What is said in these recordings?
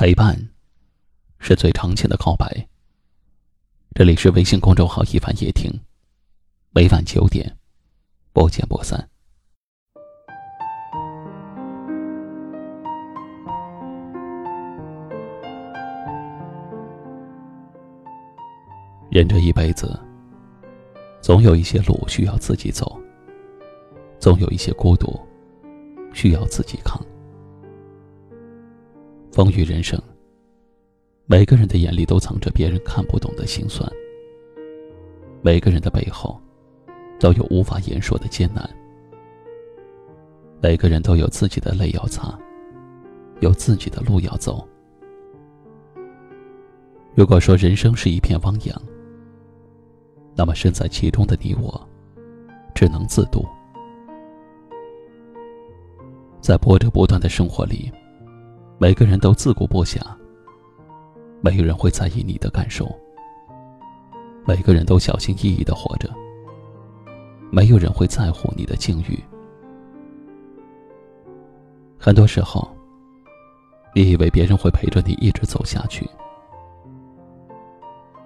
陪伴，是最长情的告白。这里是微信公众号“一凡夜听”，每晚九点，不见不散。人这一辈子，总有一些路需要自己走，总有一些孤独需要自己扛。风雨人生，每个人的眼里都藏着别人看不懂的心酸。每个人的背后，都有无法言说的艰难。每个人都有自己的泪要擦，有自己的路要走。如果说人生是一片汪洋，那么，身在其中的你我，只能自渡。在波折不断的生活里，每个人都自顾不暇，没有人会在意你的感受。每个人都小心翼翼的活着，没有人会在乎你的境遇。很多时候，你以为别人会陪着你一直走下去，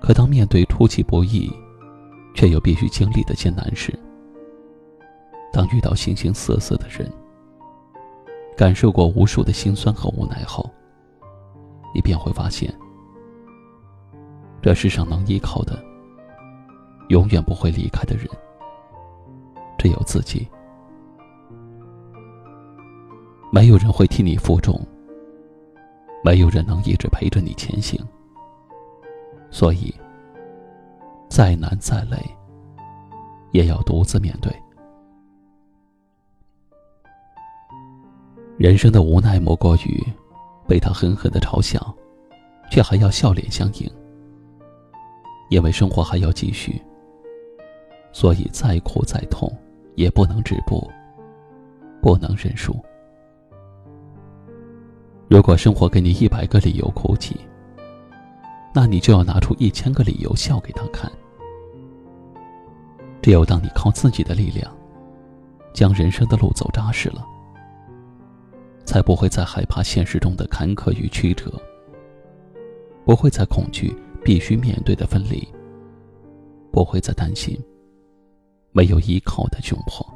可当面对出其不意，却又必须经历的艰难时。当遇到形形色色的人，感受过无数的辛酸和无奈后，你便会发现，这世上能依靠的，永远不会离开的人，只有自己。没有人会替你负重，没有人能一直陪着你前行，所以。再难再累，也要独自面对。人生的无奈莫过于被他狠狠的嘲笑，却还要笑脸相迎。因为生活还要继续，所以再苦再痛也不能止步，不能认输。如果生活给你一百个理由哭泣，那你就要拿出一千个理由笑给他看。只有当你靠自己的力量，将人生的路走扎实了，才不会再害怕现实中的坎坷与曲折，不会再恐惧必须面对的分离，不会再担心没有依靠的窘迫。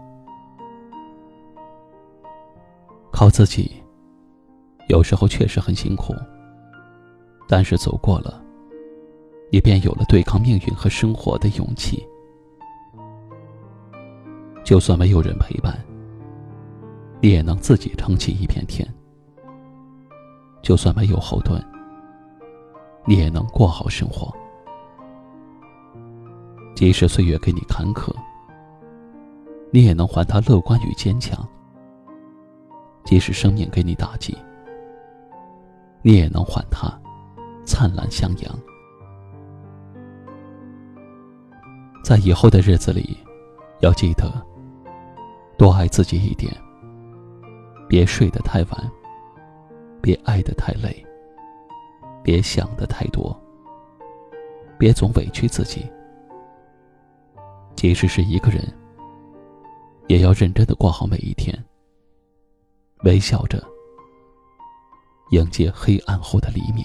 靠自己，有时候确实很辛苦，但是走过了，你便有了对抗命运和生活的勇气。就算没有人陪伴，你也能自己撑起一片天；就算没有后盾，你也能过好生活。即使岁月给你坎坷，你也能还他乐观与坚强；即使生命给你打击，你也能还他灿烂向阳。在以后的日子里，要记得。多爱自己一点，别睡得太晚，别爱得太累，别想得太多，别总委屈自己。即使是一个人，也要认真的过好每一天，微笑着迎接黑暗后的黎明。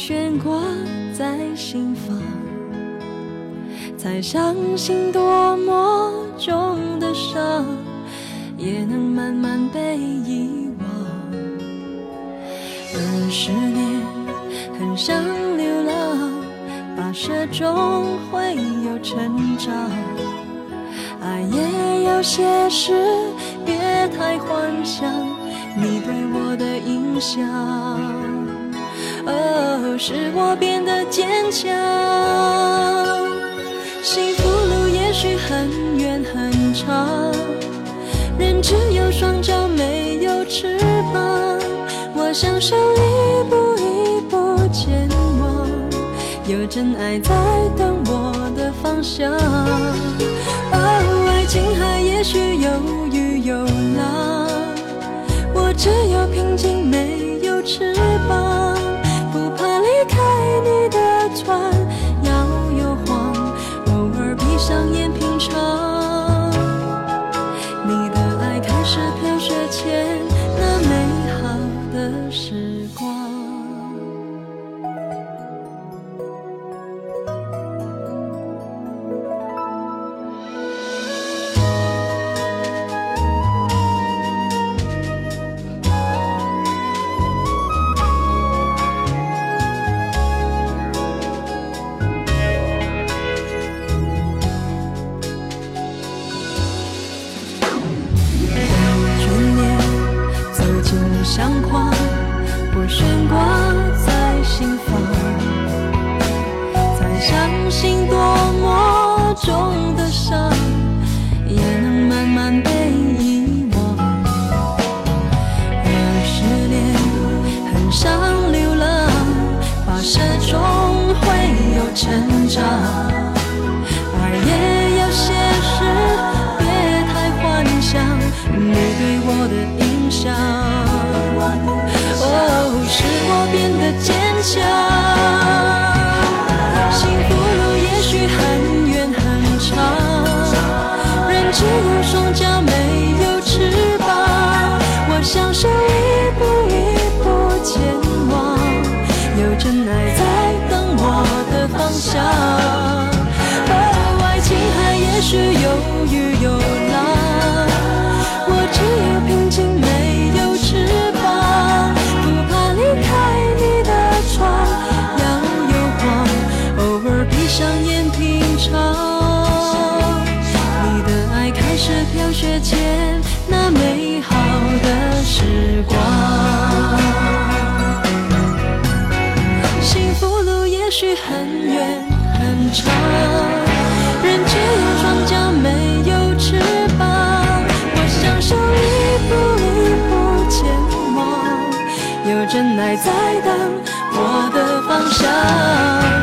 悬挂在心房，才相信多么重的伤，也能慢慢被遗忘。而十年很像流浪，跋涉中会有成长，爱也有些事，别太幻想你对我的影响。哦使我变得坚强。幸福路也许很远很长人只有双脚没有翅膀我想要一步一步前往有真爱在等我的方向。的坚强。还在等我的方向。